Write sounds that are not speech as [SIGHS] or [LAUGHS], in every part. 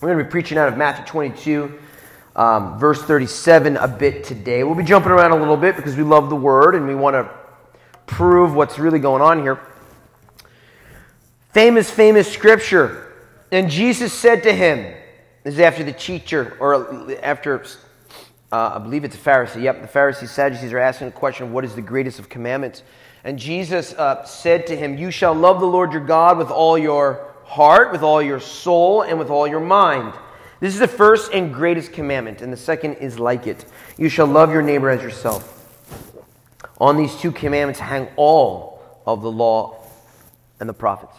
We're going to be preaching out of Matthew 22, um, verse 37 a bit today. We'll be jumping around a little bit because we love the word and we want to prove what's really going on here. Famous, famous scripture. And Jesus said to him, this is after the teacher, or after, uh, I believe it's a Pharisee. Yep, the Pharisees, Sadducees are asking the question of what is the greatest of commandments. And Jesus uh, said to him, You shall love the Lord your God with all your heart, with all your soul, and with all your mind. This is the first and greatest commandment, and the second is like it. You shall love your neighbor as yourself. On these two commandments hang all of the law and the prophets.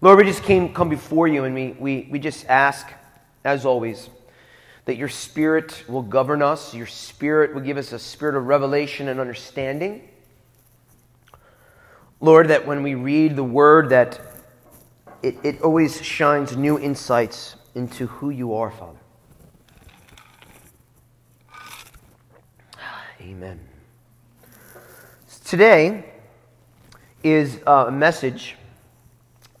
Lord, we just came come before you and we, we, we just ask, as always, that your spirit will govern us, your spirit will give us a spirit of revelation and understanding. Lord, that when we read the word that it, it always shines new insights into who you are, Father. Amen. Today is uh, a message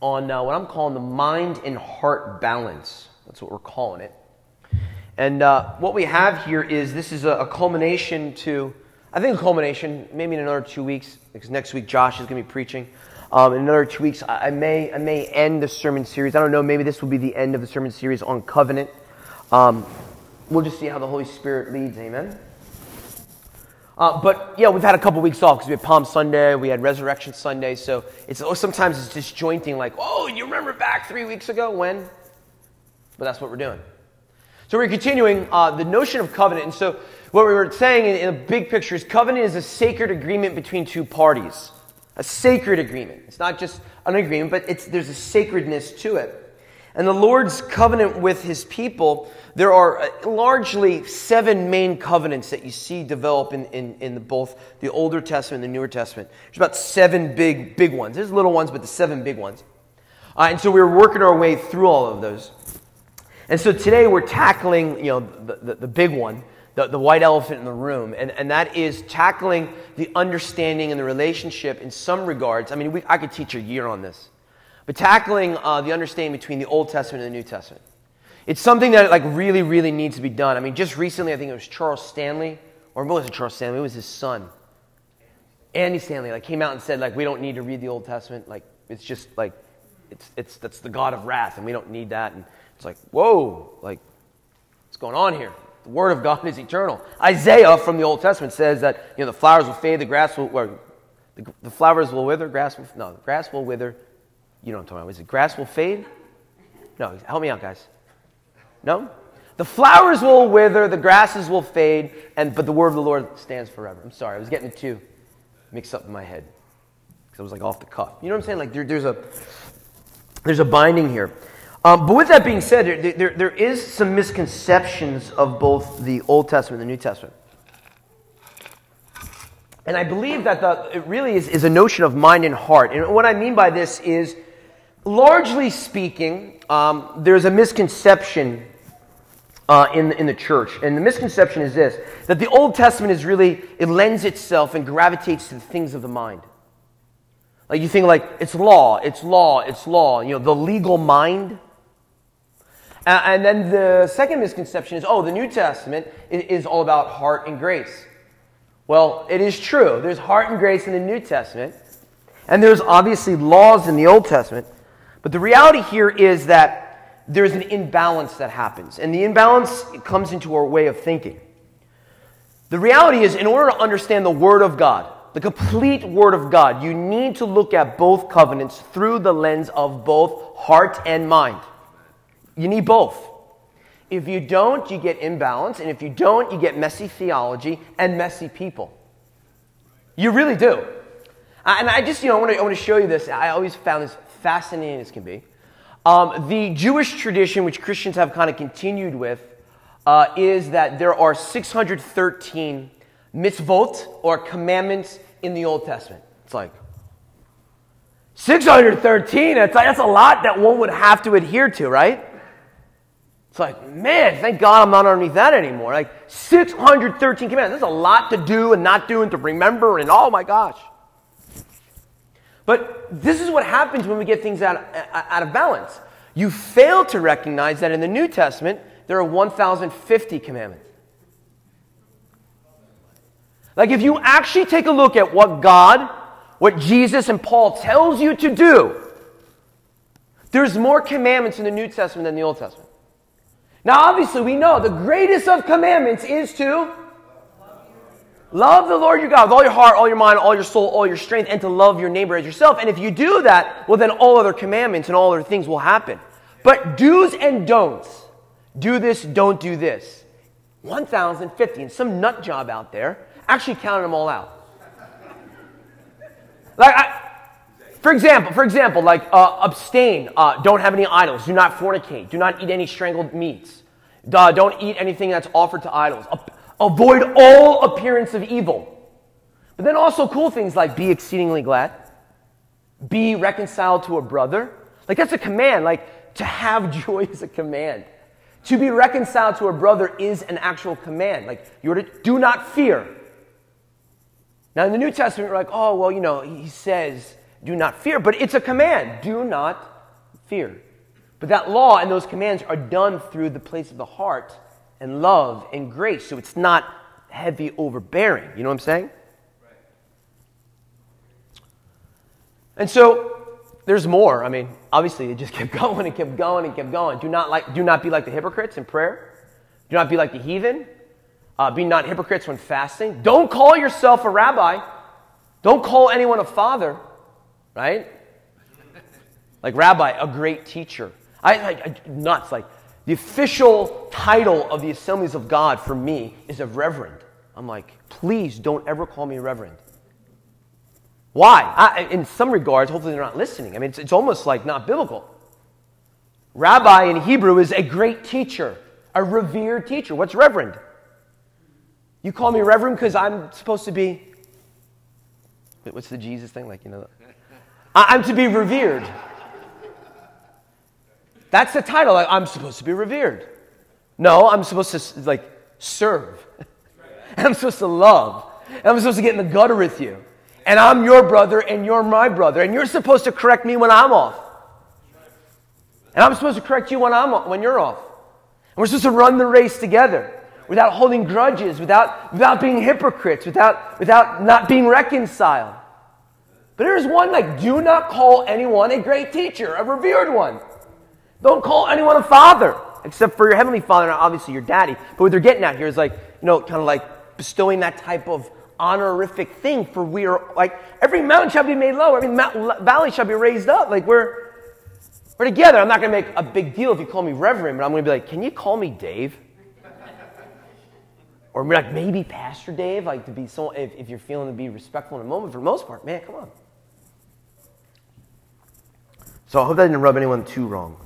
on uh, what I'm calling the mind and heart balance. That's what we're calling it. And uh, what we have here is this is a, a, culmination to, I think a culmination, maybe in another two weeks, because next week Josh is going to be preaching. Um, in another two weeks, I may, I may end the sermon series. I don't know, maybe this will be the end of the sermon series on covenant. Um, we'll just see how the Holy Spirit leads. Amen. Uh, but yeah, we've had a couple weeks off because we had Palm Sunday, we had Resurrection Sunday, so it's oh, sometimes it's disjointing. Like, oh, you remember back three weeks ago when? But that's what we're doing. So we're continuing uh, the notion of covenant, and so what we were saying in, in the big picture is covenant is a sacred agreement between two parties a sacred agreement. It's not just an agreement, but it's, there's a sacredness to it. And the Lord's covenant with his people, there are uh, largely seven main covenants that you see develop in, in, in the, both the Older Testament and the Newer Testament. There's about seven big, big ones. There's little ones, but the seven big ones. Uh, and so we are working our way through all of those. And so today we're tackling, you know, the, the, the big one, the, the white elephant in the room, and, and that is tackling the understanding and the relationship in some regards. I mean, we, I could teach a year on this, but tackling uh, the understanding between the Old Testament and the New Testament. It's something that like really, really needs to be done. I mean, just recently, I think it was Charles Stanley, or it wasn't Charles Stanley, it was his son, Andy Stanley, like came out and said like we don't need to read the Old Testament. Like it's just like it's it's that's the God of wrath, and we don't need that. And it's like whoa, like what's going on here? The Word of God is eternal. Isaiah from the Old Testament says that you know the flowers will fade, the grass will, or the, the flowers will wither, grass will no, the grass will wither. You know what I'm talking about? Is it grass will fade? No, help me out, guys. No, the flowers will wither, the grasses will fade, and but the word of the Lord stands forever. I'm sorry, I was getting two mixed up in my head because I was like off the cuff. You know what I'm saying? Like there, there's a there's a binding here. Um, but with that being said, there, there, there is some misconceptions of both the Old Testament and the New Testament. And I believe that the, it really is, is a notion of mind and heart. And what I mean by this is, largely speaking, um, there's a misconception uh, in, in the church. And the misconception is this that the Old Testament is really, it lends itself and gravitates to the things of the mind. Like you think like, it's law, it's law, it's law. You know, the legal mind. Uh, and then the second misconception is oh, the New Testament is all about heart and grace. Well, it is true. There's heart and grace in the New Testament, and there's obviously laws in the Old Testament. But the reality here is that there's an imbalance that happens, and the imbalance comes into our way of thinking. The reality is, in order to understand the Word of God, the complete Word of God, you need to look at both covenants through the lens of both heart and mind. You need both. If you don't, you get imbalance. And if you don't, you get messy theology and messy people. You really do. And I just, you know, I want to, I want to show you this. I always found this fascinating as can be. Um, the Jewish tradition, which Christians have kind of continued with, uh, is that there are 613 mitzvot or commandments in the Old Testament. It's like, 613, that's, that's a lot that one would have to adhere to, right? It's like, man, thank God I'm not underneath that anymore. Like 613 commands. There's a lot to do and not do and to remember, and oh my gosh. But this is what happens when we get things out, uh, out of balance. you fail to recognize that in the New Testament, there are 1,050 commandments. Like, if you actually take a look at what God, what Jesus and Paul tells you to do, there's more commandments in the New Testament than the Old Testament. Now, obviously, we know the greatest of commandments is to love the Lord your God with all your heart, all your mind, all your soul, all your strength, and to love your neighbor as yourself. And if you do that, well, then all other commandments and all other things will happen. But do's and don'ts do this, don't do this 1,050. And some nut job out there actually counted them all out. Like, I, for example, for example, like uh, abstain, uh, don't have any idols, do not fornicate, do not eat any strangled meats, uh, don't eat anything that's offered to idols, avoid all appearance of evil. But then also cool things like be exceedingly glad, be reconciled to a brother. Like that's a command. Like to have [LAUGHS] joy is a command. To be reconciled to a brother is an actual command. Like you're to do not fear. Now, in the New Testament, we're like, oh, well, you know, he says, do not fear, but it's a command. Do not fear. But that law and those commands are done through the place of the heart and love and grace. So it's not heavy overbearing. You know what I'm saying? And so there's more. I mean, obviously, it just [LAUGHS] kept going and kept going and kept going. Do not, like, do not be like the hypocrites in prayer. Do not be like the heathen. Uh, be not hypocrites when fasting. Don't call yourself a rabbi. Don't call anyone a father, right? Like rabbi, a great teacher. I, I, I nuts. Like the official title of the assemblies of God for me is a reverend. I'm like, please don't ever call me reverend. Why? I, in some regards, hopefully they're not listening. I mean, it's, it's almost like not biblical. Rabbi in Hebrew is a great teacher, a revered teacher. What's reverend? You call me reverend because I'm supposed to be. What's the Jesus thing? Like, you know, I'm to be revered. That's the title. I'm supposed to be revered. No, I'm supposed to, like, serve. [LAUGHS] I'm supposed to love. I'm supposed to get in the gutter with you. And I'm your brother and you're my brother. And you're supposed to correct me when I'm off. And I'm supposed to correct you when, I'm, when you're off. And we're supposed to run the race together without holding grudges, without, without being hypocrites, without, without not being reconciled. But there's one like, do not call anyone a great teacher, a revered one. Don't call anyone a father, except for your heavenly father, and obviously your daddy. But what they're getting at here is like, you know, kind of like bestowing that type of honorific thing for we are like every mountain shall be made low, every valley shall be raised up. Like we're we're together. I'm not going to make a big deal if you call me Reverend, but I'm going to be like, can you call me Dave? [LAUGHS] Or like maybe Pastor Dave, like to be so, if, if you're feeling to be respectful in a moment, for the most part, man, come on. So I hope that didn't rub anyone too wrong.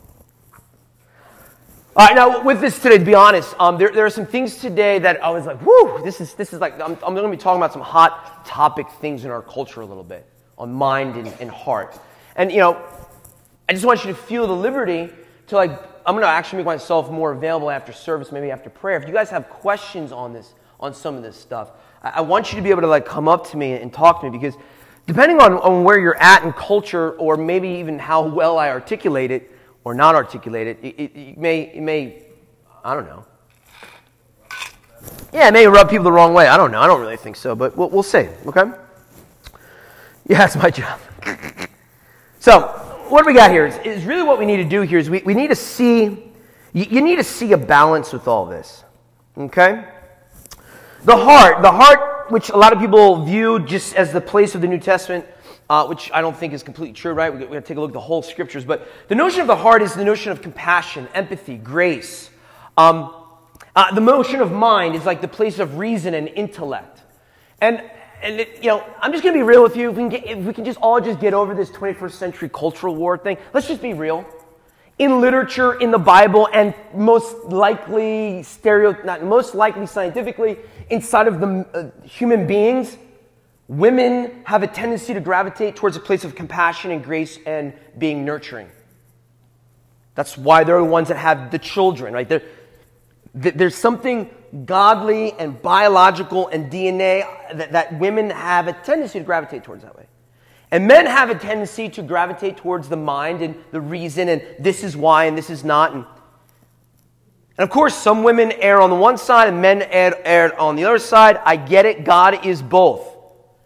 All right, now with this today, to be honest, um, there, there are some things today that I was like, whoo, this is, this is like, I'm, I'm going to be talking about some hot topic things in our culture a little bit, on mind and, and heart. And, you know, I just want you to feel the liberty to like I'm going to actually make myself more available after service, maybe after prayer. If you guys have questions on this, on some of this stuff, I, I want you to be able to like come up to me and talk to me because depending on, on where you're at in culture or maybe even how well I articulate it or not articulate it, it, it, it may, it may, I don't know. Yeah, it may rub people the wrong way. I don't know. I don't really think so, but we'll, we'll see. Okay? Yeah, it's my job. [LAUGHS] so, what we got here is, is, really what we need to do here is we, we need to see, you, you need to see a balance with all this. Okay? The heart, the heart, which a lot of people view just as the place of the New Testament, uh, which I don't think is completely true, right? We've to take a look at the whole scriptures. But the notion of the heart is the notion of compassion, empathy, grace. Um, uh, the notion of mind is like the place of reason and intellect. And and it, you know, I'm just going to be real with you. If we, get, if we can just all just get over this 21st century cultural war thing, let's just be real. In literature, in the Bible, and most likely stereo, not most likely scientifically, inside of the uh, human beings, women have a tendency to gravitate towards a place of compassion and grace and being nurturing. That's why they're the ones that have the children, right? They're, there's something godly and biological and DNA that, that women have a tendency to gravitate towards that way. And men have a tendency to gravitate towards the mind and the reason, and this is why and this is not. And, and of course, some women err on the one side and men err, err on the other side. I get it. God is both.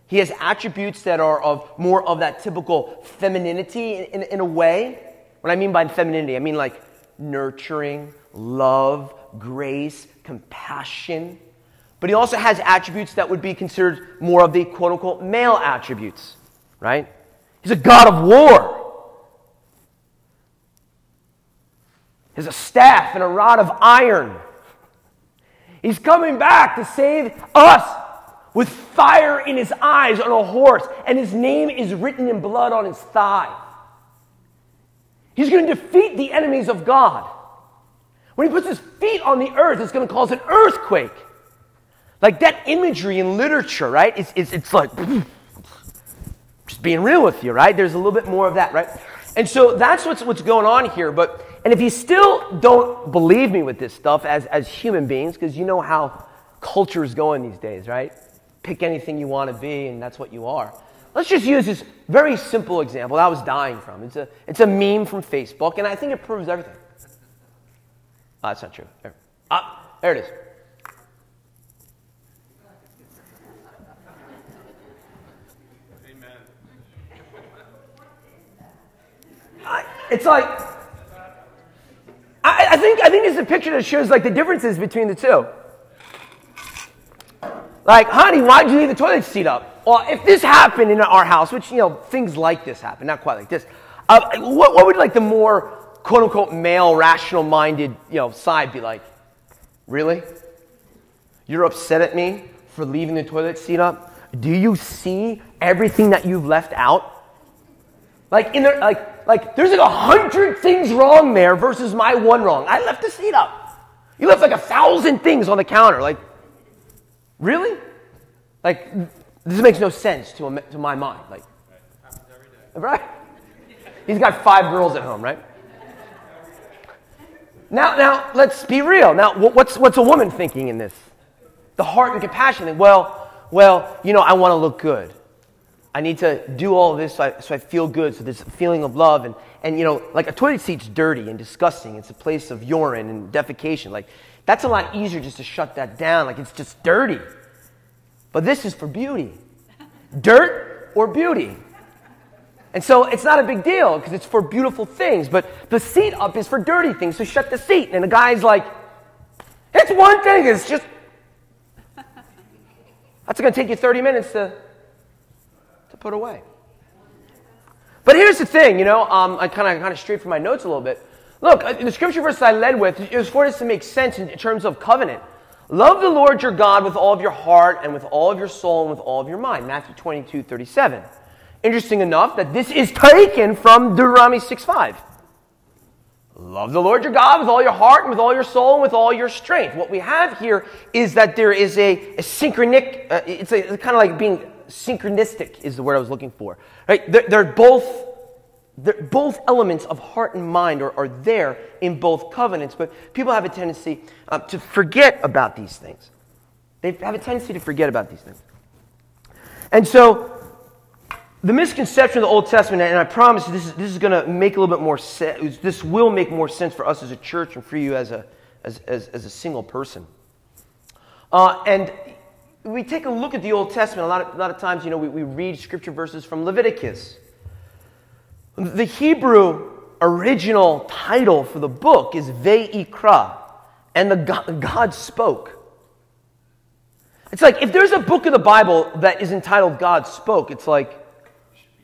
He has attributes that are of more of that typical femininity in, in, in a way. What I mean by femininity, I mean like nurturing, love, grace, compassion. But he also has attributes that would be considered more of the quote unquote male attributes, right? He's a God of war. He's a staff and a rod of iron. He's coming back to save us with fire in his eyes on a horse, and his name is written in blood on his thigh. He's going to defeat the enemies of God. When he puts his feet on the earth, it's going to cause an earthquake. Like that imagery in literature, right? It's, it's, it's like, [LAUGHS] just being real with you, right? There's a little bit more of that, right? And so that's what's, what's going on here. But, and if you still don't believe me with this stuff as, as human beings, because you know how culture is going these days, right? Pick anything you want to be, and that's what you are. Let's just use this very simple example that I was dying from. It's a, it's a meme from Facebook, and I think it proves everything. Oh, that's not true. There. Ah, there it is. It's like I, I, think I think it's a picture that shows like the differences between the two. Like, honey, why'd you leave the toilet seat up? Well, if this happened in our house, which you know things like this happen, not quite like this, uh, what, what would like the more quote unquote male, rational minded you know side be like? Really? You're upset at me for leaving the toilet seat up? Do you see everything that you've left out? Like in there, like like there's like a hundred things wrong there versus my one wrong. I left the seat up. You left like a thousand things on the counter. Like, really? Like this makes no sense to, to my mind. Like, right? He's got five girls at home, right? Now, now let's be real. Now, what's what's a woman thinking in this? The heart and compassion. Well, well, you know, I want to look good. I need to do all this so I, so I feel good, so there's a feeling of love. And, and, you know, like a toilet seat's dirty and disgusting. It's a place of urine and defecation. Like, that's a lot easier just to shut that down. Like, it's just dirty. But this is for beauty dirt or beauty. And so it's not a big deal because it's for beautiful things. But the seat up is for dirty things. So shut the seat. And the guy's like, it's one thing. It's just, [LAUGHS] that's going to take you 30 minutes to to put away. But here's the thing, you know, um, I kind of kind of strayed from my notes a little bit. Look, uh, the scripture verse I led with is for this to make sense in terms of covenant. Love the Lord your God with all of your heart and with all of your soul and with all of your mind. Matthew 22, 37. Interesting enough that this is taken from Deuteronomy 6, 5. Love the Lord your God with all your heart and with all your soul and with all your strength. What we have here is that there is a, a synchronic, uh, it's, a, it's kind of like being synchronistic is the word I was looking for. Right? They're, they're both they're, both elements of heart and mind are, are there in both covenants, but people have a tendency uh, to forget about these things. They have a tendency to forget about these things. And so, the misconception of the Old Testament, and I promise this is, this is going to make a little bit more sense, this will make more sense for us as a church and for you as a, as, as, as a single person. Uh, and we take a look at the Old Testament, a lot of, a lot of times, you know, we, we read scripture verses from Leviticus. The Hebrew original title for the book is Vayikra, and the God, God spoke. It's like if there's a book of the Bible that is entitled God spoke, it's like,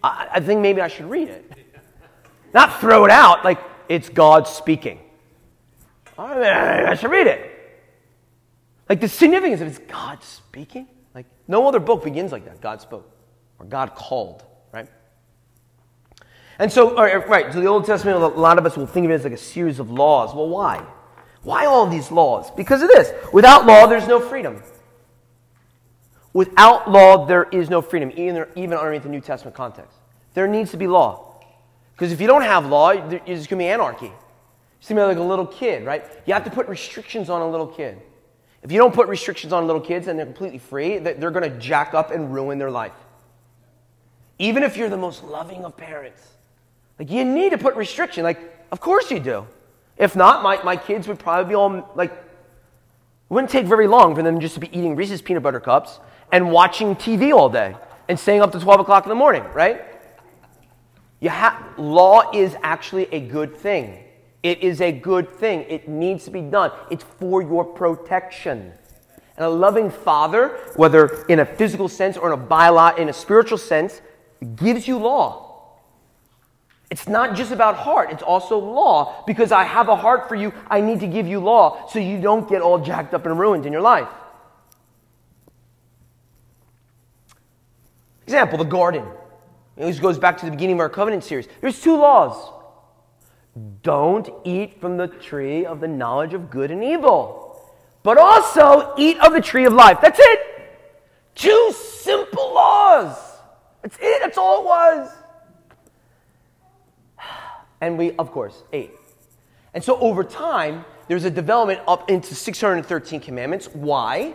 I, I think maybe I should read it. Not throw it out, like it's God speaking. I should read it. Like the significance of it is God speaking. Like no other book begins like that. God spoke or God called, right? And so, right, so the Old Testament, a lot of us will think of it as like a series of laws. Well, why? Why all these laws? Because of this. Without law, there's no freedom. Without law, there is no freedom, even, even underneath the New Testament context. There needs to be law. Because if you don't have law, there's going to be anarchy. It's going to be like a little kid, right? You have to put restrictions on a little kid. If you don't put restrictions on little kids and they're completely free, they're going to jack up and ruin their life. Even if you're the most loving of parents. Like, you need to put restriction. Like, of course you do. If not, my, my kids would probably be all, like, it wouldn't take very long for them just to be eating Reese's peanut butter cups and watching TV all day and staying up to 12 o'clock in the morning, right? You ha- law is actually a good thing. It is a good thing. It needs to be done. It's for your protection. And a loving father, whether in a physical sense or in a biolog- in a spiritual sense, gives you law. It's not just about heart, it's also law. Because I have a heart for you, I need to give you law so you don't get all jacked up and ruined in your life. Example, the garden. This goes back to the beginning of our covenant series. There's two laws. Don't eat from the tree of the knowledge of good and evil, but also eat of the tree of life. That's it. Two simple laws. That's it. That's all it was. And we, of course, ate. And so over time, there's a development up into 613 commandments. Why?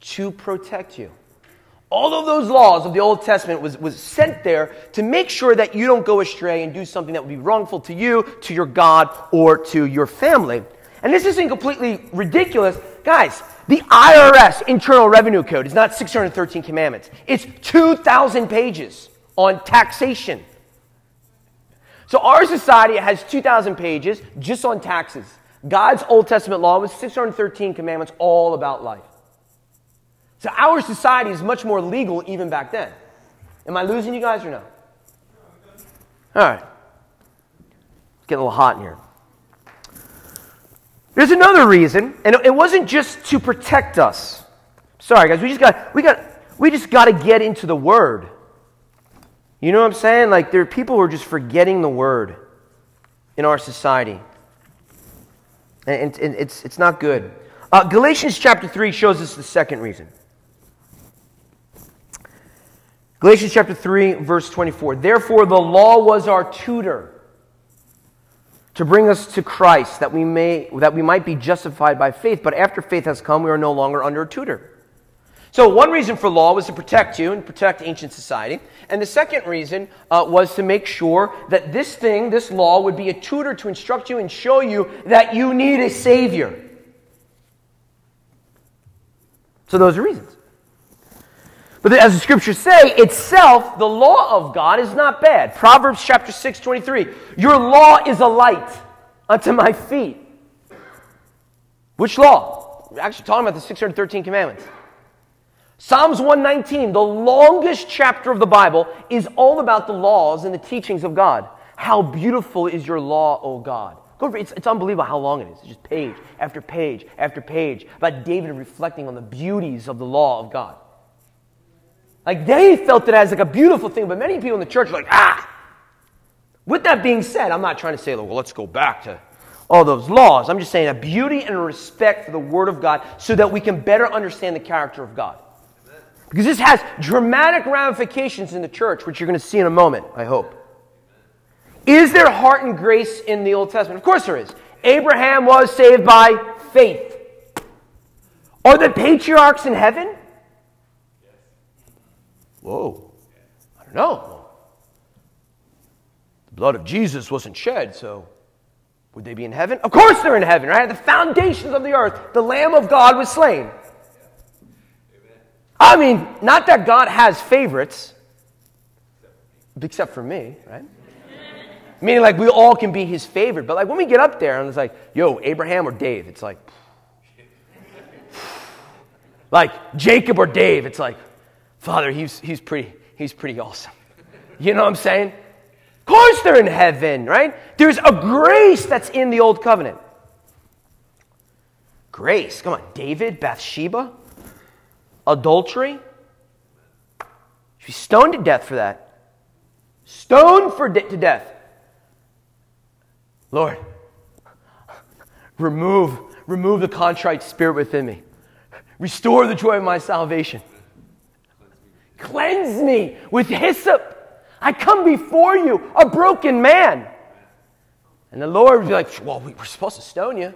To protect you. All of those laws of the Old Testament was, was sent there to make sure that you don't go astray and do something that would be wrongful to you, to your God, or to your family. And this isn't completely ridiculous. Guys, the IRS, Internal Revenue Code, is not 613 commandments. It's 2,000 pages on taxation. So our society has 2,000 pages just on taxes. God's Old Testament law was 613 commandments all about life. So our society is much more legal even back then. Am I losing you guys or no? All right. It's getting a little hot in here. There's another reason, and it wasn't just to protect us. Sorry, guys, we just got we got we just got to get into the word. You know what I'm saying? Like there are people who are just forgetting the word in our society, and, and it's it's not good. Uh, Galatians chapter three shows us the second reason. Galatians chapter 3, verse 24. Therefore, the law was our tutor to bring us to Christ, that we, may, that we might be justified by faith. But after faith has come, we are no longer under a tutor. So, one reason for law was to protect you and protect ancient society. And the second reason uh, was to make sure that this thing, this law, would be a tutor to instruct you and show you that you need a Savior. So, those are reasons. But as the scriptures say, itself, the law of God is not bad. Proverbs chapter 6, 23. Your law is a light unto my feet. Which law? We're actually talking about the 613 commandments. Psalms 119, the longest chapter of the Bible, is all about the laws and the teachings of God. How beautiful is your law, O God. It's, it's unbelievable how long it is. It's just page after page after page about David reflecting on the beauties of the law of God. Like they felt it as like a beautiful thing, but many people in the church are like, ah. With that being said, I'm not trying to say, well, let's go back to all those laws. I'm just saying a beauty and a respect for the Word of God so that we can better understand the character of God. Because this has dramatic ramifications in the church, which you're going to see in a moment, I hope. Is there heart and grace in the Old Testament? Of course there is. Abraham was saved by faith. Are the patriarchs in heaven? Whoa. I don't know. The blood of Jesus wasn't shed, so would they be in heaven? Of course they're in heaven, right? At the foundations of the earth, the Lamb of God was slain. I mean, not that God has favorites, except for me, right? [LAUGHS] Meaning, like, we all can be his favorite. But, like, when we get up there and it's like, yo, Abraham or Dave, it's like, [LAUGHS] like, Jacob or Dave, it's like, Father, he's, he's, pretty, he's pretty awesome. You know what I'm saying? Of course they're in heaven, right? There's a grace that's in the old covenant. Grace. Come on. David, Bathsheba, adultery. She's stoned to death for that. Stoned for de- to death. Lord, remove, remove the contrite spirit within me. Restore the joy of my salvation. Cleanse me with hyssop. I come before you, a broken man. And the Lord would be like, Well, we were supposed to stone you.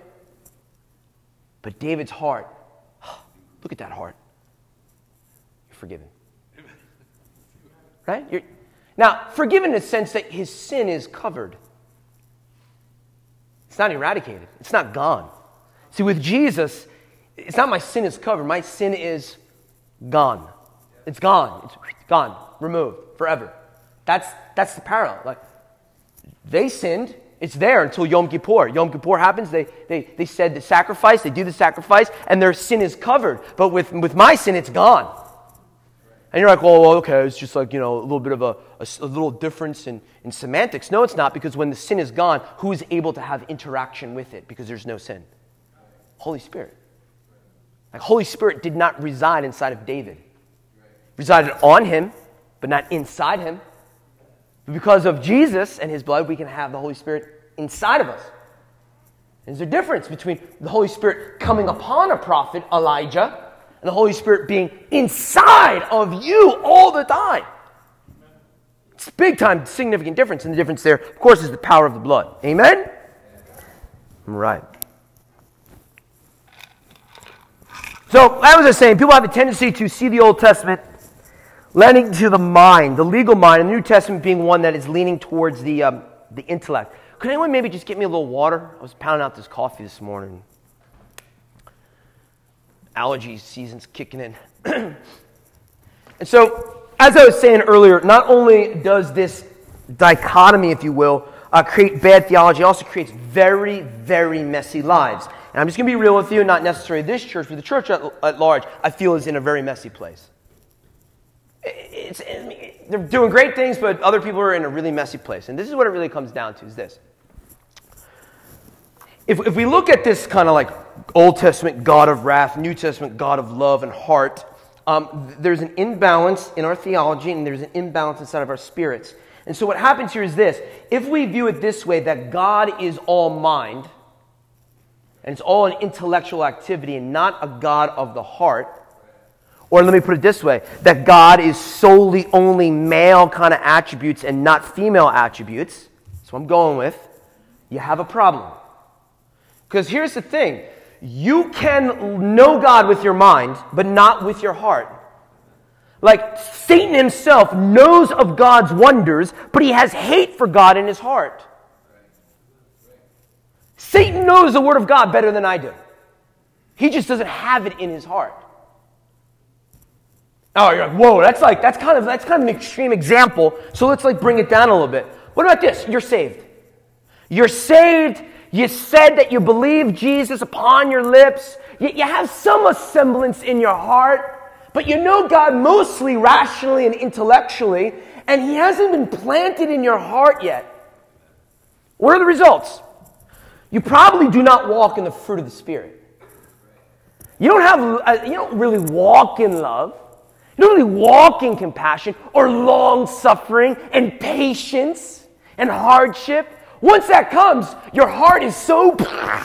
But David's heart, [SIGHS] look at that heart. You're forgiven. Right? You're, Now, forgiven in the sense that his sin is covered. It's not eradicated, it's not gone. See, with Jesus, it's not my sin is covered, my sin is gone. It's gone. It's gone, removed forever. That's, that's the parallel. Like, they sinned, it's there until Yom Kippur. Yom Kippur happens, they, they, they said the sacrifice, they do the sacrifice, and their sin is covered. But with, with my sin, it's gone. And you're like, well, okay, it's just like, you know, a little bit of a, a, a, little difference in, in semantics. No, it's not, because when the sin is gone, who is able to have interaction with it? Because there's no sin. Holy Spirit. Like, Holy Spirit did not reside inside of David. Resided on him, but not inside him. But because of Jesus and his blood, we can have the Holy Spirit inside of us. There's a difference between the Holy Spirit coming upon a prophet, Elijah, and the Holy Spirit being inside of you all the time. It's a big time significant difference. And the difference there, of course, is the power of the blood. Amen? Right. So, as I was saying, people have a tendency to see the Old Testament leaning to the mind, the legal mind, and the New Testament being one that is leaning towards the, um, the intellect. Could anyone maybe just get me a little water? I was pounding out this coffee this morning allergy season's kicking in. [CLEARS THROAT] and so, as I was saying earlier, not only does this dichotomy, if you will, uh, create bad theology, it also creates very, very messy lives. And I'm just going to be real with you, not necessarily this church, but the church at, at large, I feel is in a very messy place. It's, they're doing great things, but other people are in a really messy place. And this is what it really comes down to is this. If, if we look at this kind of like Old Testament God of wrath, New Testament God of love and heart, um, there's an imbalance in our theology and there's an imbalance inside of our spirits. And so what happens here is this if we view it this way, that God is all mind, and it's all an intellectual activity and not a God of the heart, or let me put it this way that God is solely only male kind of attributes and not female attributes, that's what I'm going with, you have a problem. Because here's the thing you can know God with your mind, but not with your heart. Like Satan himself knows of God's wonders, but he has hate for God in his heart. Satan knows the Word of God better than I do. He just doesn't have it in his heart. Oh, you're like, whoa, that's like that's kind of that's kind of an extreme example. So let's like bring it down a little bit. What about this? You're saved. You're saved you said that you believe Jesus upon your lips. You, you have some semblance in your heart, but you know God mostly rationally and intellectually, and He hasn't been planted in your heart yet. What are the results? You probably do not walk in the fruit of the Spirit. You don't have, uh, you don't really walk in love. Don't really walk in compassion or long suffering and patience and hardship once that comes, your heart is so [LAUGHS]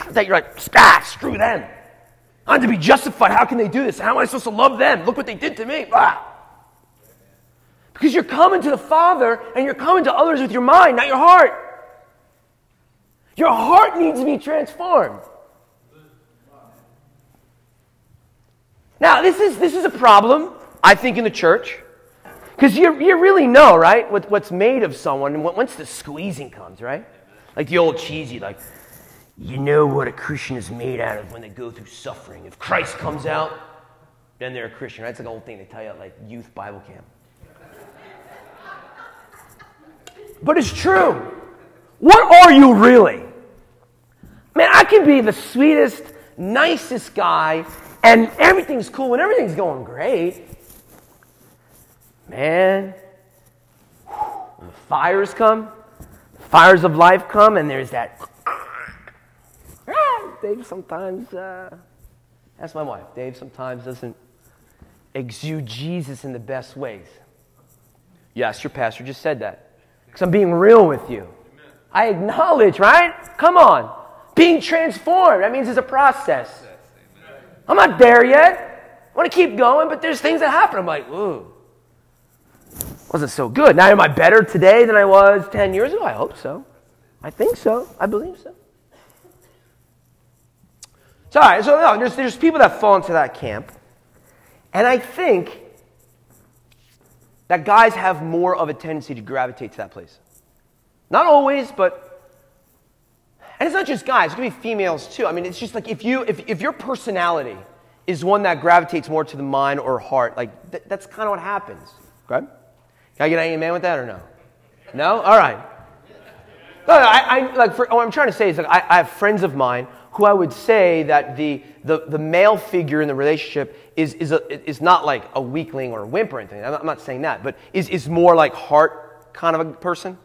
that you're like, ah, screw them. I'm to be justified. How can they do this? How am I supposed to love them? Look what they did to me. Ah. Because you're coming to the Father and you're coming to others with your mind, not your heart. Your heart needs to be transformed. Now, this is, this is a problem, I think, in the church. Because you, you really know, right, what, what's made of someone once the squeezing comes, right? Like the old cheesy, like, you know what a Christian is made out of when they go through suffering. If Christ comes out, then they're a Christian. Right? That's like an old thing they tell you at like youth Bible camp. But it's true. What are you really? Man, I can be the sweetest, nicest guy, and everything's cool and everything's going great. Man, the fires come, fires of life come, and there's that. [COUGHS] Dave sometimes, uh, that's my wife. Dave sometimes doesn't exude Jesus in the best ways. Yes, your pastor just said that. Because I'm being real with you. I acknowledge, right? Come on. Being transformed, that means it's a process. I'm not there yet. I want to keep going, but there's things that happen. I'm like, ooh, wasn't so good. Now, am I better today than I was 10 years ago? I hope so. I think so. I believe so. So, all right, so no, there's, there's people that fall into that camp. And I think that guys have more of a tendency to gravitate to that place. Not always, but and it's not just guys, it can be females too. I mean, it's just like if you if, if your personality is one that gravitates more to the mind or heart, like th- that's kind of what happens. Okay? Can I get an amen with that or no? No? All right. No, I, I like for, what I'm trying to say is like I, I have friends of mine who I would say that the, the, the male figure in the relationship is, is, a, is not like a weakling or a wimp or anything. I'm not, I'm not saying that, but is, is more like heart kind of a person.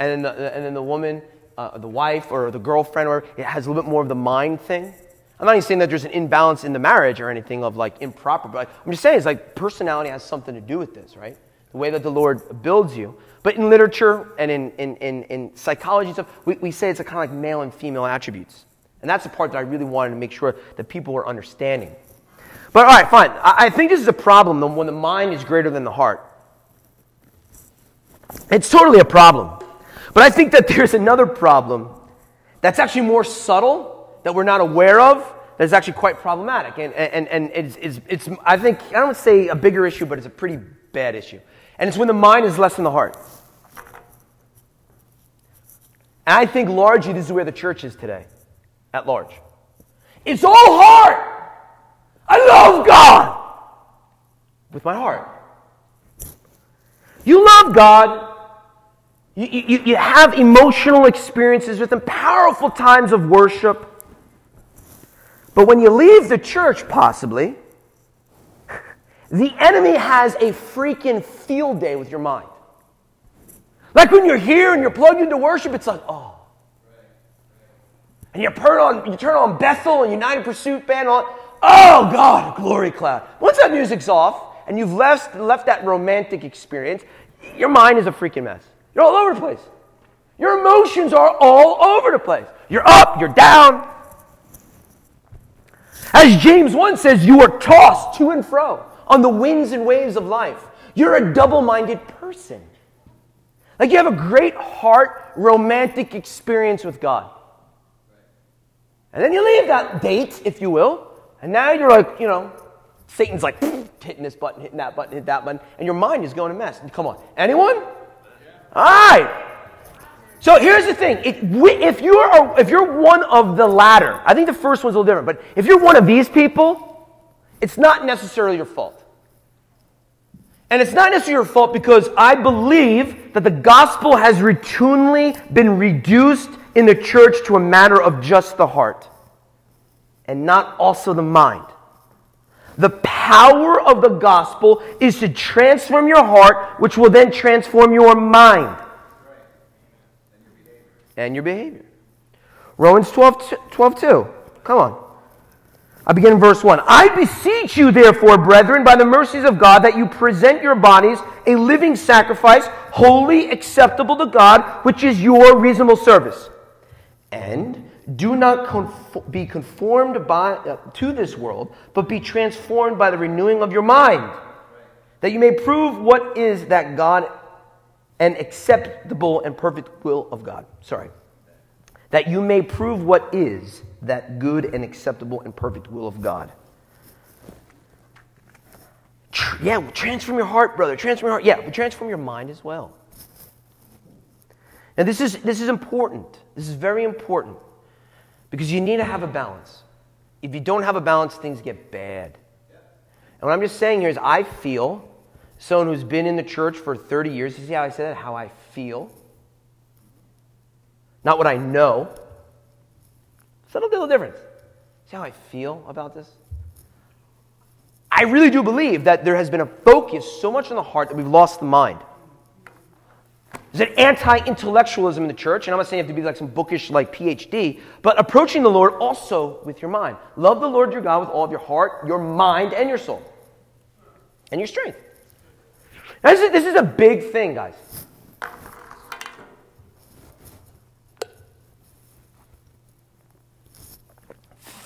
And then the, and then the woman, uh, the wife or the girlfriend, or it has a little bit more of the mind thing. I'm not even saying that there's an imbalance in the marriage or anything of like improper, but I'm just saying it's like personality has something to do with this, right? The way that the Lord builds you. But in literature and in, in, in, in psychology stuff, we, we say it's a kind of like male and female attributes. And that's the part that I really wanted to make sure that people were understanding. But all right, fine. I, I think this is a problem when the mind is greater than the heart. It's totally a problem. But I think that there's another problem that's actually more subtle that we're not aware of that is actually quite problematic. And, and, and it's, it's, it's, I think, I don't say a bigger issue, but it's a pretty bad issue. And it's when the mind is less than the heart. And I think largely this is where the church is today at large. It's all heart. I love God with my heart. You love God. You, you, you have emotional experiences with Him, powerful times of worship. But when you leave the church, possibly, the enemy has a freaking field day with your mind. Like when you're here and you're plugged into worship, it's like, oh, and you turn on, you turn on Bethel and United Pursuit Band on. Oh God, glory cloud. Once that music's off and you've left, left that romantic experience, your mind is a freaking mess. You're all over the place. Your emotions are all over the place. You're up, you're down. As James 1 says, you are tossed to and fro on the winds and waves of life. You're a double minded person. Like you have a great heart, romantic experience with God. And then you leave that date, if you will, and now you're like, you know, Satan's like [LAUGHS] hitting this button, hitting that button, hitting that button, and your mind is going a mess. Come on. Anyone? All right. So here's the thing. If, you're, if you're one of the latter, I think the first one's a little different, but if you're one of these people, it's not necessarily your fault. And it's not necessarily your fault because I believe that the gospel has routinely been reduced in the church to a matter of just the heart and not also the mind. The power of the gospel is to transform your heart, which will then transform your mind and your behavior. Romans 12, 12 2. Come on. I begin in verse 1. I beseech you, therefore, brethren, by the mercies of God, that you present your bodies a living sacrifice, wholly acceptable to God, which is your reasonable service. And do not conf- be conformed by, uh, to this world, but be transformed by the renewing of your mind, that you may prove what is that God and acceptable and perfect will of God. Sorry. That you may prove what is that good and acceptable and perfect will of God. Yeah, well, transform your heart, brother. Transform your heart. Yeah, but transform your mind as well. Now, this is, this is important. This is very important because you need to have a balance. If you don't have a balance, things get bad. And what I'm just saying here is, I feel someone who's been in the church for 30 years, you see how I said that? How I feel. Not what I know. Subtle little difference. See how I feel about this? I really do believe that there has been a focus so much on the heart that we've lost the mind. There's an anti-intellectualism in the church, and I'm not saying you have to be like some bookish like PhD, but approaching the Lord also with your mind. Love the Lord your God with all of your heart, your mind, and your soul. And your strength. Now, this, is, this is a big thing, guys.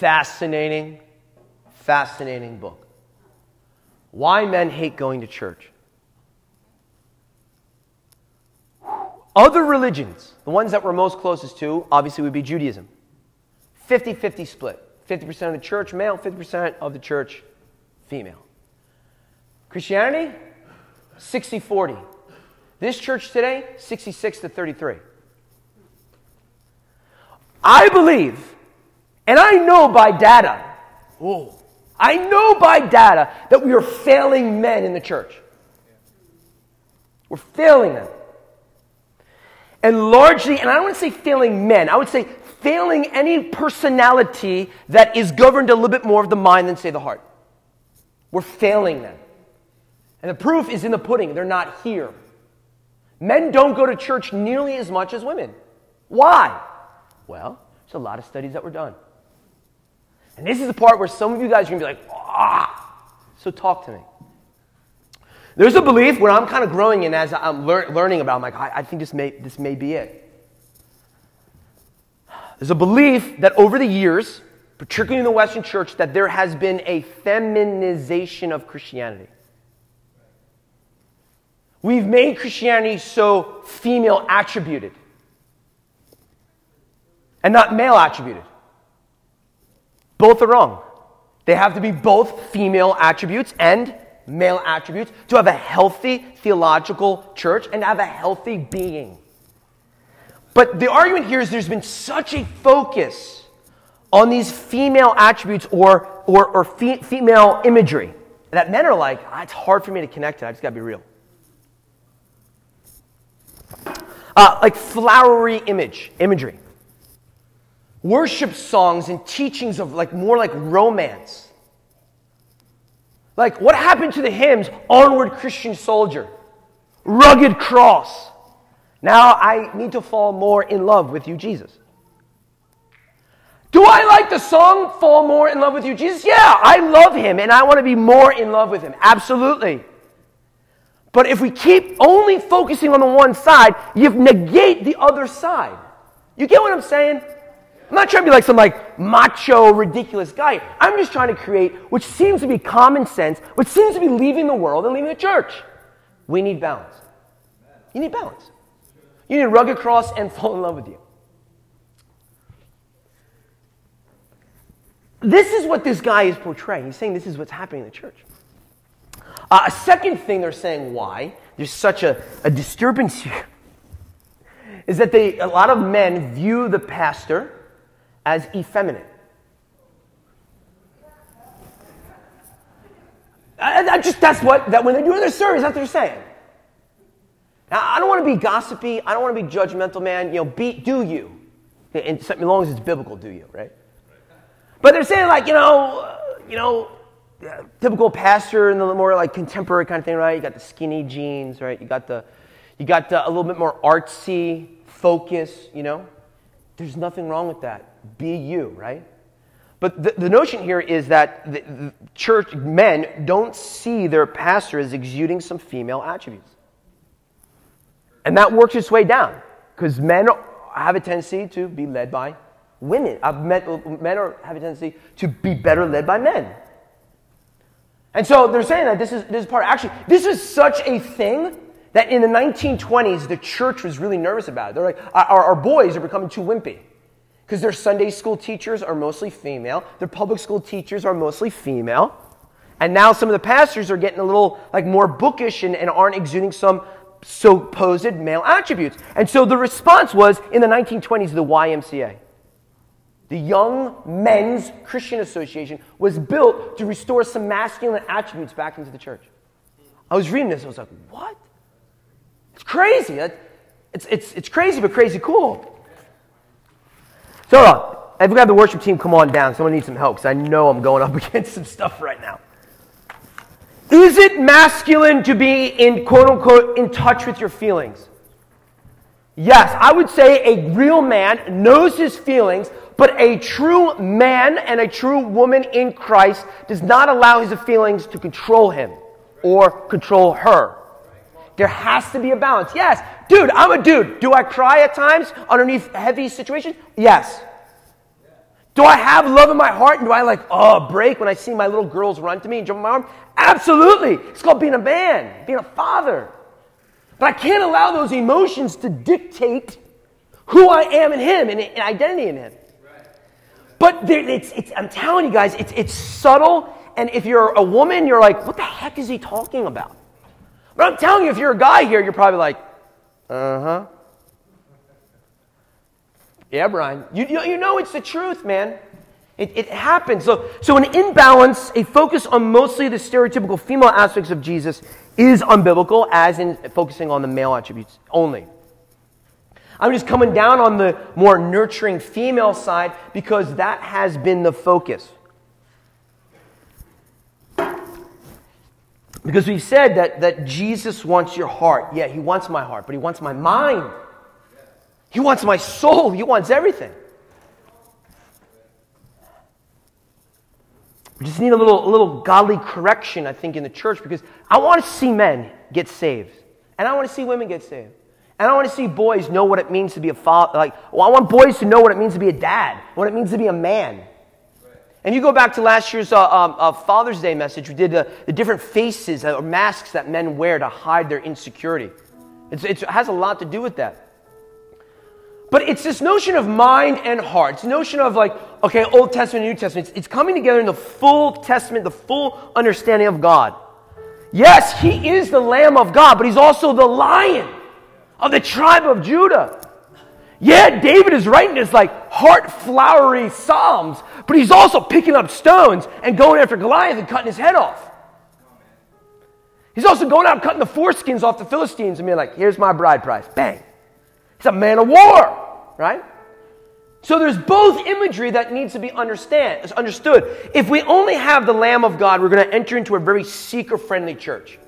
Fascinating, fascinating book. Why men hate going to church. Other religions, the ones that we're most closest to, obviously would be Judaism. 50 50 split. 50% of the church male, 50% of the church female. Christianity, 60 40. This church today, 66 to 33. I believe, and I know by data, oh, I know by data that we are failing men in the church. We're failing them. And largely, and I don't want to say failing men, I would say failing any personality that is governed a little bit more of the mind than, say, the heart. We're failing them. And the proof is in the pudding. They're not here. Men don't go to church nearly as much as women. Why? Well, there's a lot of studies that were done. And this is the part where some of you guys are going to be like, ah. So talk to me. There's a belief where I'm kind of growing in as I'm lear- learning about. I'm like, I, I think this may, this may be it. There's a belief that over the years, particularly in the Western church, that there has been a feminization of Christianity. We've made Christianity so female attributed and not male attributed. Both are wrong. They have to be both female attributes and male attributes to have a healthy theological church and have a healthy being. But the argument here is there's been such a focus on these female attributes or, or, or fe- female imagery that men are like, ah, it's hard for me to connect to. I just got to be real. Uh, like flowery image, imagery. Worship songs and teachings of like more like romance. Like, what happened to the hymns, Onward Christian Soldier, Rugged Cross? Now I need to fall more in love with you, Jesus. Do I like the song Fall More in Love with You, Jesus? Yeah, I love him and I want to be more in love with him. Absolutely. But if we keep only focusing on the one side, you negate the other side. You get what I'm saying? I'm not trying to be like some like macho, ridiculous guy. I'm just trying to create which seems to be common sense, which seems to be leaving the world and leaving the church. We need balance. You need balance. You need rugged cross and [LAUGHS] fall in love with you. This is what this guy is portraying. He's saying this is what's happening in the church. Uh, a second thing they're saying why there's such a, a disturbance [LAUGHS] here is that they, a lot of men view the pastor as effeminate. I, I just that's what that when they're doing their service, that's what they're saying. Now, I don't want to be gossipy. I don't want to be judgmental, man. You know, be, do you. And as long as it's biblical, do you, right? But they're saying, like, you know, uh, you know, typical pastor and the more like contemporary kind of thing, right? You got the skinny jeans, right? You got the, you got the, a little bit more artsy focus, you know? There's nothing wrong with that. Be you, right? But the, the notion here is that the, the church men don't see their pastor as exuding some female attributes. And that works its way down because men have a tendency to be led by women. I've met, men are, have a tendency to be better led by men. And so they're saying that this is, this is part. Actually, this is such a thing that in the 1920s, the church was really nervous about it. They're like, our, our boys are becoming too wimpy because their Sunday school teachers are mostly female, their public school teachers are mostly female. And now some of the pastors are getting a little like more bookish and, and aren't exuding some supposed male attributes. And so the response was in the 1920s, the YMCA. The Young Men's Christian Association was built to restore some masculine attributes back into the church. I was reading this, I was like, what? It's crazy. It's, it's, it's crazy, but crazy cool. So, uh, if we have the worship team come on down, someone needs some help because I know I'm going up [LAUGHS] against some stuff right now. Is it masculine to be in quote unquote in touch with your feelings? Yes, I would say a real man knows his feelings, but a true man and a true woman in Christ does not allow his feelings to control him or control her. There has to be a balance. Yes, dude, I'm a dude. Do I cry at times underneath heavy situations? Yes. Do I have love in my heart and do I like, oh, break when I see my little girls run to me and jump on my arm? Absolutely. It's called being a man, being a father. But I can't allow those emotions to dictate who I am in Him and, identity in Him. But there, it's, it's, I'm telling you guys, it's, it's subtle. And if you're a woman, you're like, what the heck is he talking about? But I'm telling you, if you're a guy here, you're probably like, uh huh. Yeah, Brian. You, you, know it's the truth, man. It, it happens. So, so an imbalance, a focus on mostly the stereotypical female aspects of Jesus is unbiblical, as in focusing on the male attributes only. I'm just coming down on the more nurturing female side because that has been the focus. Because we've said that, that Jesus wants your heart. Yeah, he wants my heart, but he wants my mind. He wants my soul. He wants everything. We just need a little, a little godly correction, I think, in the church because I want to see men get saved. And I want to see women get saved. And I want to see boys know what it means to be a father. Like, well, I want boys to know what it means to be a dad, what it means to be a man. And you go back to last year's uh, um, uh, Father's Day message, we did uh, the different faces or masks that men wear to hide their insecurity. It's, it's, it has a lot to do with that. But it's this notion of mind and heart. It's notion of like, okay, Old Testament, New Testament. It's, it's coming together in the full Testament, the full understanding of God. Yes, He is the Lamb of God, but He's also the Lion of the tribe of Judah. Yeah, David is writing this like heart flowery psalms, but he's also picking up stones and going after Goliath and cutting his head off. He's also going out cutting the foreskins off the Philistines and being like, here's my bride price. Bang. He's a man of war, right? So there's both imagery that needs to be understand, understood. If we only have the Lamb of God, we're going to enter into a very seeker friendly church.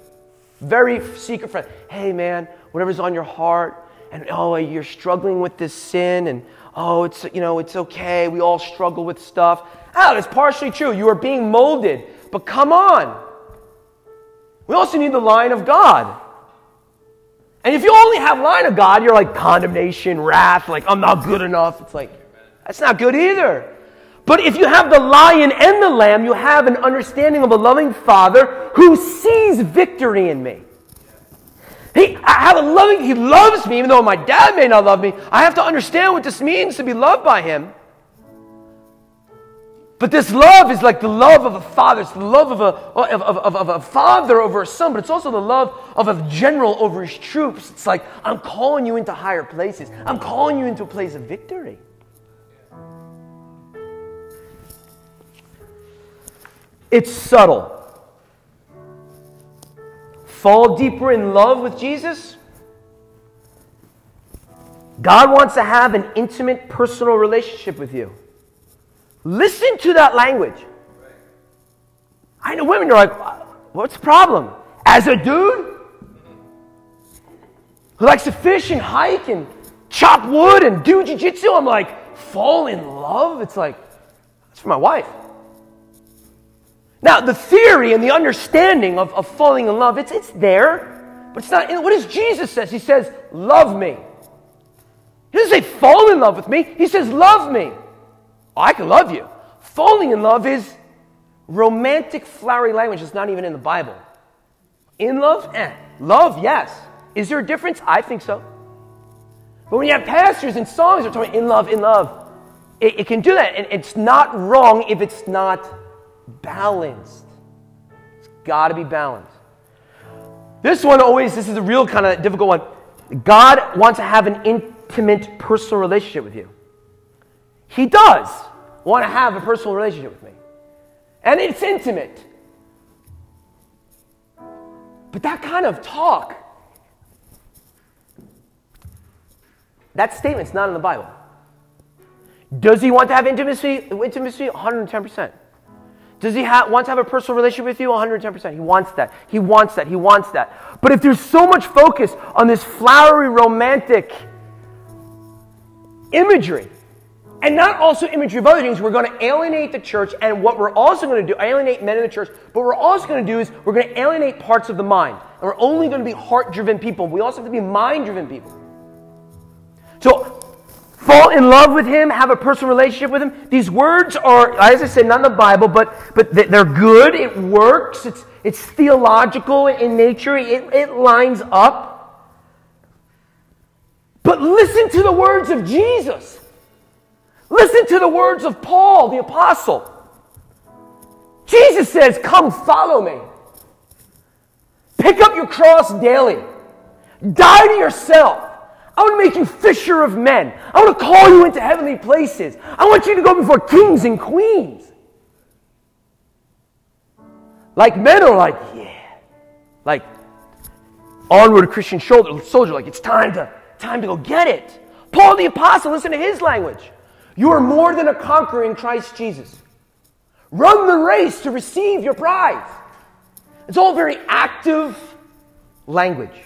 Very seeker friendly. Hey, man, whatever's on your heart, and oh, you're struggling with this sin, and oh, it's, you know, it's okay. We all struggle with stuff. Oh, that's partially true. You are being molded. But come on. We also need the line of God. And if you only have line of God, you're like condemnation, wrath, like I'm not good enough. It's like, that's not good either. But if you have the lion and the lamb, you have an understanding of a loving father who sees victory in me. He, I have a loving, he loves me, even though my dad may not love me. I have to understand what this means to be loved by him. But this love is like the love of a father. It's the love of a, of, of, of, a father over a son, but it's also the love of a general over his troops. It's like, I'm calling you into higher places. I'm calling you into a place of victory. It's subtle. Fall deeper in love with Jesus. God wants to have an intimate, personal relationship with you. Listen to that language. I know women are like, what's the problem? As a dude who likes to fish and hike and chop wood and do jujitsu, I'm like, fall in love? It's like, that's for my wife. Now, the theory and the understanding of, of falling in love, it's, it's there, but it's not. What does Jesus says? He says, love me. He doesn't say fall in love with me. He says, love me. Oh, I can love you. Falling in love is romantic, flowery language that's not even in the Bible. In love? Eh. Love? Yes. Is there a difference? I think so. But when you have pastors and songs that are talking in love, in love, it, it can do that. And it's not wrong if it's not balanced. It's got to be balanced. This one always, this is a real kind of difficult one. God wants to have an intimate personal relationship with you. He does want to have a personal relationship with me. And it's intimate. But that kind of talk, that statement's not in the Bible. Does he want to have intimacy? Intimacy, 110%. Does he ha- want to have a personal relationship with you? 110%. He wants that. He wants that. He wants that. But if there's so much focus on this flowery, romantic imagery, and not also imagery of other things. We're going to alienate the church, and what we're also going to do, alienate men in the church, but we're also going to do is we're going to alienate parts of the mind. And we're only going to be heart driven people. We also have to be mind driven people. So, fall in love with Him, have a personal relationship with Him. These words are, as I said, not in the Bible, but, but they're good. It works. It's, it's theological in nature, it, it lines up. But listen to the words of Jesus. Listen to the words of Paul, the apostle. Jesus says, Come follow me. Pick up your cross daily. Die to yourself. I want to make you fisher of men. I want to call you into heavenly places. I want you to go before kings and queens. Like men are like, yeah. Like onward Christian soldier, like it's time to time to go get it. Paul the apostle, listen to his language. You are more than a conqueror in Christ Jesus. Run the race to receive your prize. It's all very active language.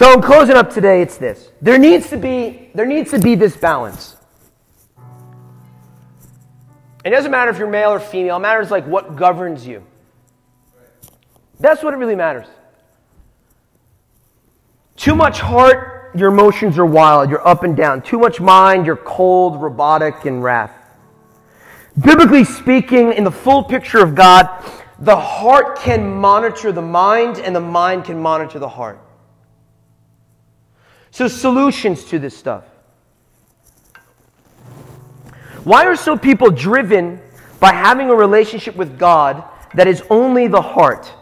So in closing up today, it's this. There needs to be, there needs to be this balance. It doesn't matter if you're male or female, it matters like what governs you. That's what it really matters. Too much heart, your emotions are wild, you're up and down. Too much mind, you're cold, robotic, and wrath. Biblically speaking, in the full picture of God, the heart can monitor the mind and the mind can monitor the heart. So, solutions to this stuff. Why are so people driven by having a relationship with God that is only the heart?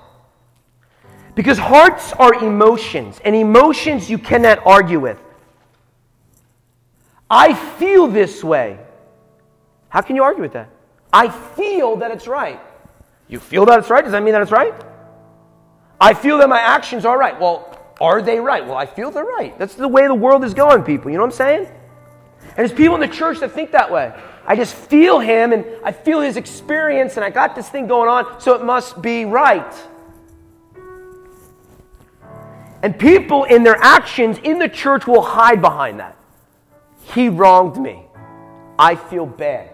Because hearts are emotions, and emotions you cannot argue with. I feel this way. How can you argue with that? I feel that it's right. You feel that it's right? Does that mean that it's right? I feel that my actions are right. Well, are they right? Well, I feel they're right. That's the way the world is going, people. You know what I'm saying? And there's people in the church that think that way. I just feel him and I feel his experience and I got this thing going on, so it must be right. And people in their actions in the church will hide behind that. He wronged me. I feel bad.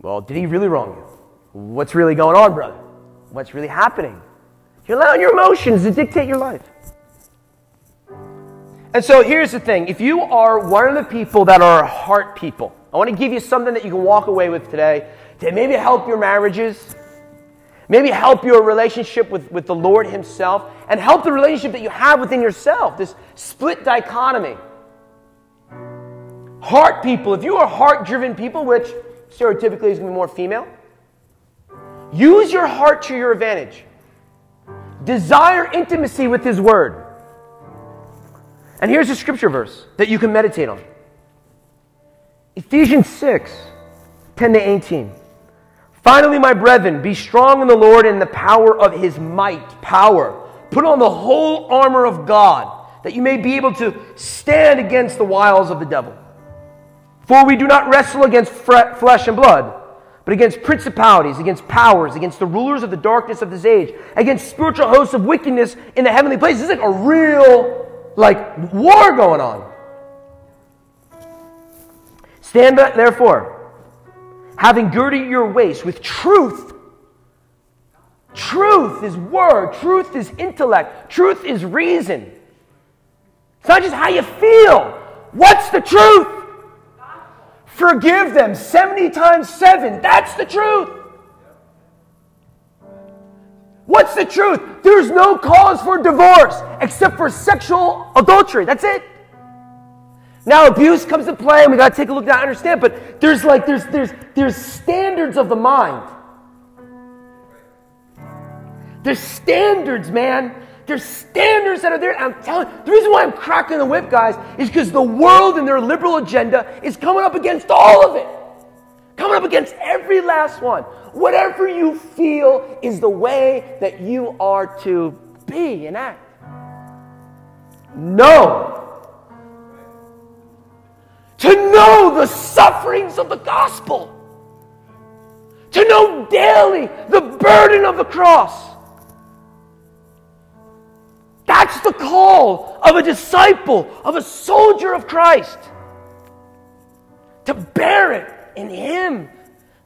Well, did he really wrong you? What's really going on, brother? What's really happening? You're allowing your emotions to dictate your life. And so here's the thing if you are one of the people that are heart people, I want to give you something that you can walk away with today to maybe help your marriages, maybe help your relationship with, with the Lord Himself, and help the relationship that you have within yourself, this split dichotomy. Heart people, if you are heart driven people, which stereotypically is going to be more female, use your heart to your advantage. Desire intimacy with His Word. And here's a scripture verse that you can meditate on Ephesians 6 10 to 18. Finally, my brethren, be strong in the Lord and the power of His might. Power. Put on the whole armor of God that you may be able to stand against the wiles of the devil. For we do not wrestle against flesh and blood but against principalities, against powers, against the rulers of the darkness of this age, against spiritual hosts of wickedness in the heavenly places. Is like a real, like, war going on. Stand therefore, having girded your waist with truth. Truth is word, truth is intellect, truth is reason. It's not just how you feel. What's the truth? Forgive them 70 times 7. That's the truth. What's the truth? There's no cause for divorce except for sexual adultery. That's it. Now abuse comes into play and we got to take a look at that understand, but there's like there's there's there's standards of the mind. There's standards, man. There's standards that are there. I'm telling the reason why I'm cracking the whip, guys, is because the world and their liberal agenda is coming up against all of it. Coming up against every last one. Whatever you feel is the way that you are to be and act. No. To know the sufferings of the gospel. To know daily the burden of the cross that's the call of a disciple, of a soldier of Christ. To bear it in Him.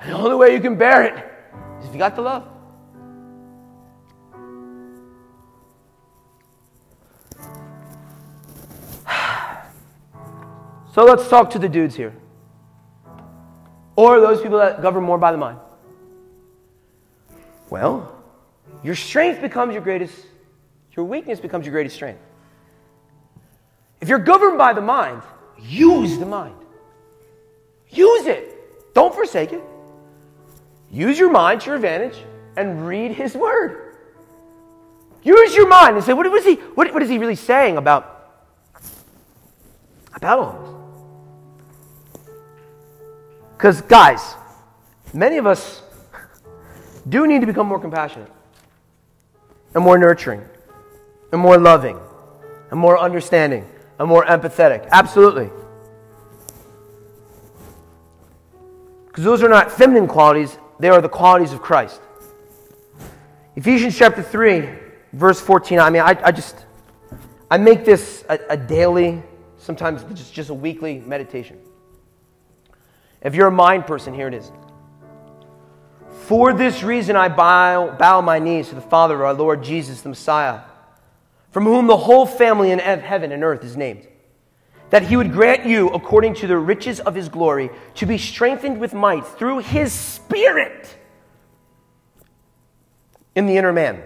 And the only way you can bear it is if you got the love. [SIGHS] So let's talk to the dudes here. Or those people that govern more by the mind. Well, your strength becomes your greatest your weakness becomes your greatest strength. If you're governed by the mind, use the mind. Use it. Don't forsake it. use your mind to your advantage and read his word. Use your mind and say, what, what, is, he, what, what is he really saying about, about all this? Because, guys, many of us do need to become more compassionate and more nurturing and more loving and more understanding and more empathetic. Absolutely. Because those are not feminine qualities, they are the qualities of Christ. Ephesians chapter 3, verse 14. I mean, I, I just, I make this a, a daily, sometimes just, just a weekly meditation. If you're a mind person, here it is. For this reason, I bow, bow my knees to the Father of our Lord Jesus, the Messiah, from whom the whole family in heaven and earth is named, that he would grant you, according to the riches of his glory, to be strengthened with might through his Spirit in the inner man.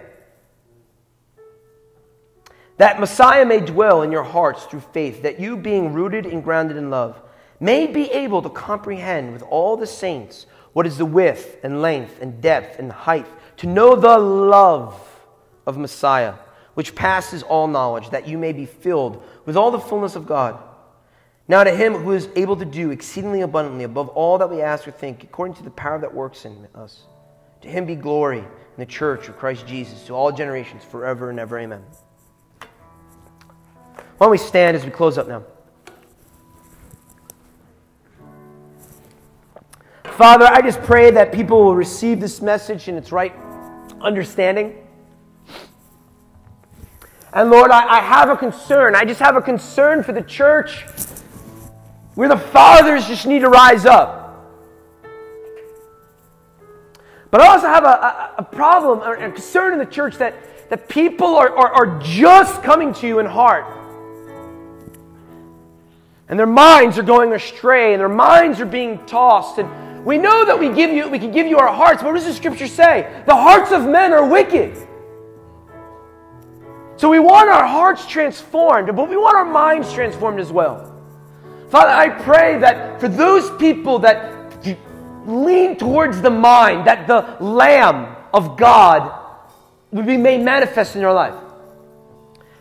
That Messiah may dwell in your hearts through faith, that you, being rooted and grounded in love, may be able to comprehend with all the saints what is the width and length and depth and height, to know the love of Messiah, which passes all knowledge, that you may be filled with all the fullness of God. Now, to him who is able to do exceedingly abundantly above all that we ask or think, according to the power that works in us, to him be glory in the church of Christ Jesus to all generations, forever and ever. Amen. Why don't we stand as we close up now? Father, I just pray that people will receive this message in its right understanding. And Lord, I, I, have a concern. I just have a concern for the church where the fathers just need to rise up. But I also have a, a, a problem, a concern in the church that, that people are, are, are just coming to you in heart. And their minds are going astray, and their minds are being tossed. And we know that we give you we can give you our hearts, but what does the scripture say? The hearts of men are wicked. So we want our hearts transformed, but we want our minds transformed as well. Father, I pray that for those people that lean towards the mind, that the Lamb of God would be made manifest in your life.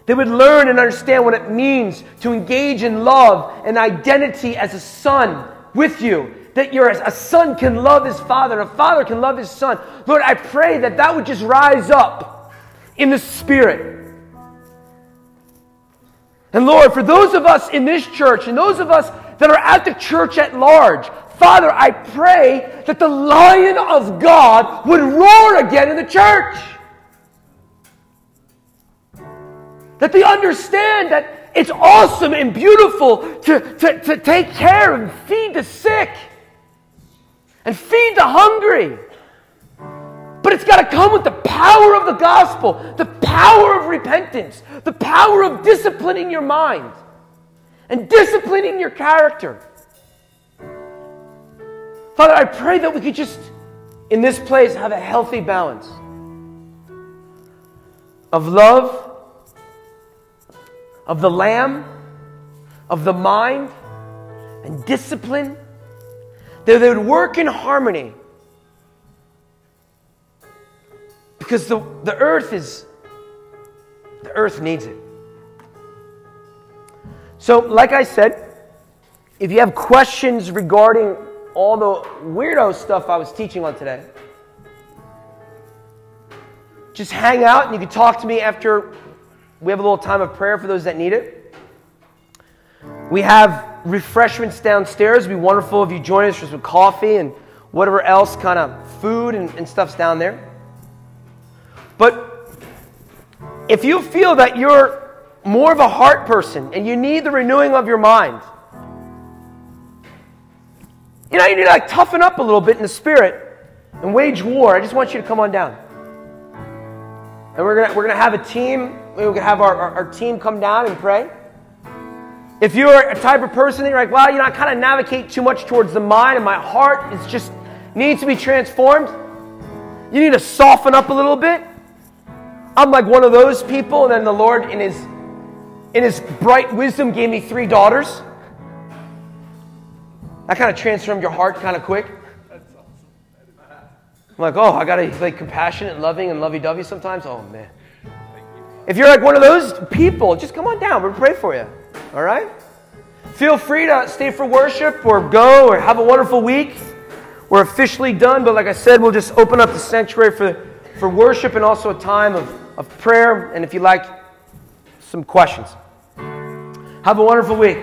They would learn and understand what it means to engage in love and identity as a son with you that you're a son can love his father and a father can love his son. Lord, I pray that that would just rise up in the spirit. And Lord, for those of us in this church and those of us that are at the church at large, Father, I pray that the lion of God would roar again in the church. That they understand that it's awesome and beautiful to, to, to take care and feed the sick and feed the hungry. But it's got to come with the power of the gospel, the power of repentance, the power of disciplining your mind and disciplining your character. Father, I pray that we could just, in this place, have a healthy balance of love, of the Lamb, of the mind, and discipline that they would work in harmony. Because the, the earth is, the earth needs it. So, like I said, if you have questions regarding all the weirdo stuff I was teaching on today, just hang out and you can talk to me after we have a little time of prayer for those that need it. We have refreshments downstairs. It'd be wonderful if you join us for some coffee and whatever else kind of food and, and stuff's down there. But if you feel that you're more of a heart person and you need the renewing of your mind, you know, you need to like toughen up a little bit in the spirit and wage war. I just want you to come on down. And we're gonna we're gonna have a team. We're gonna have our, our, our team come down and pray. If you're a type of person that you're like, well, you know, I kind of navigate too much towards the mind and my heart is just needs to be transformed, you need to soften up a little bit. I'm like one of those people, and then the Lord, in His in His bright wisdom, gave me three daughters. That kind of transformed your heart kind of quick. I'm like, oh, I gotta like compassionate and loving and lovey dovey sometimes. Oh man. If you're like one of those people, just come on down. We'll pray for you. All right? Feel free to stay for worship or go or have a wonderful week. We're officially done, but like I said, we'll just open up the sanctuary for, for worship and also a time of, of prayer. And if you like, some questions. Have a wonderful week.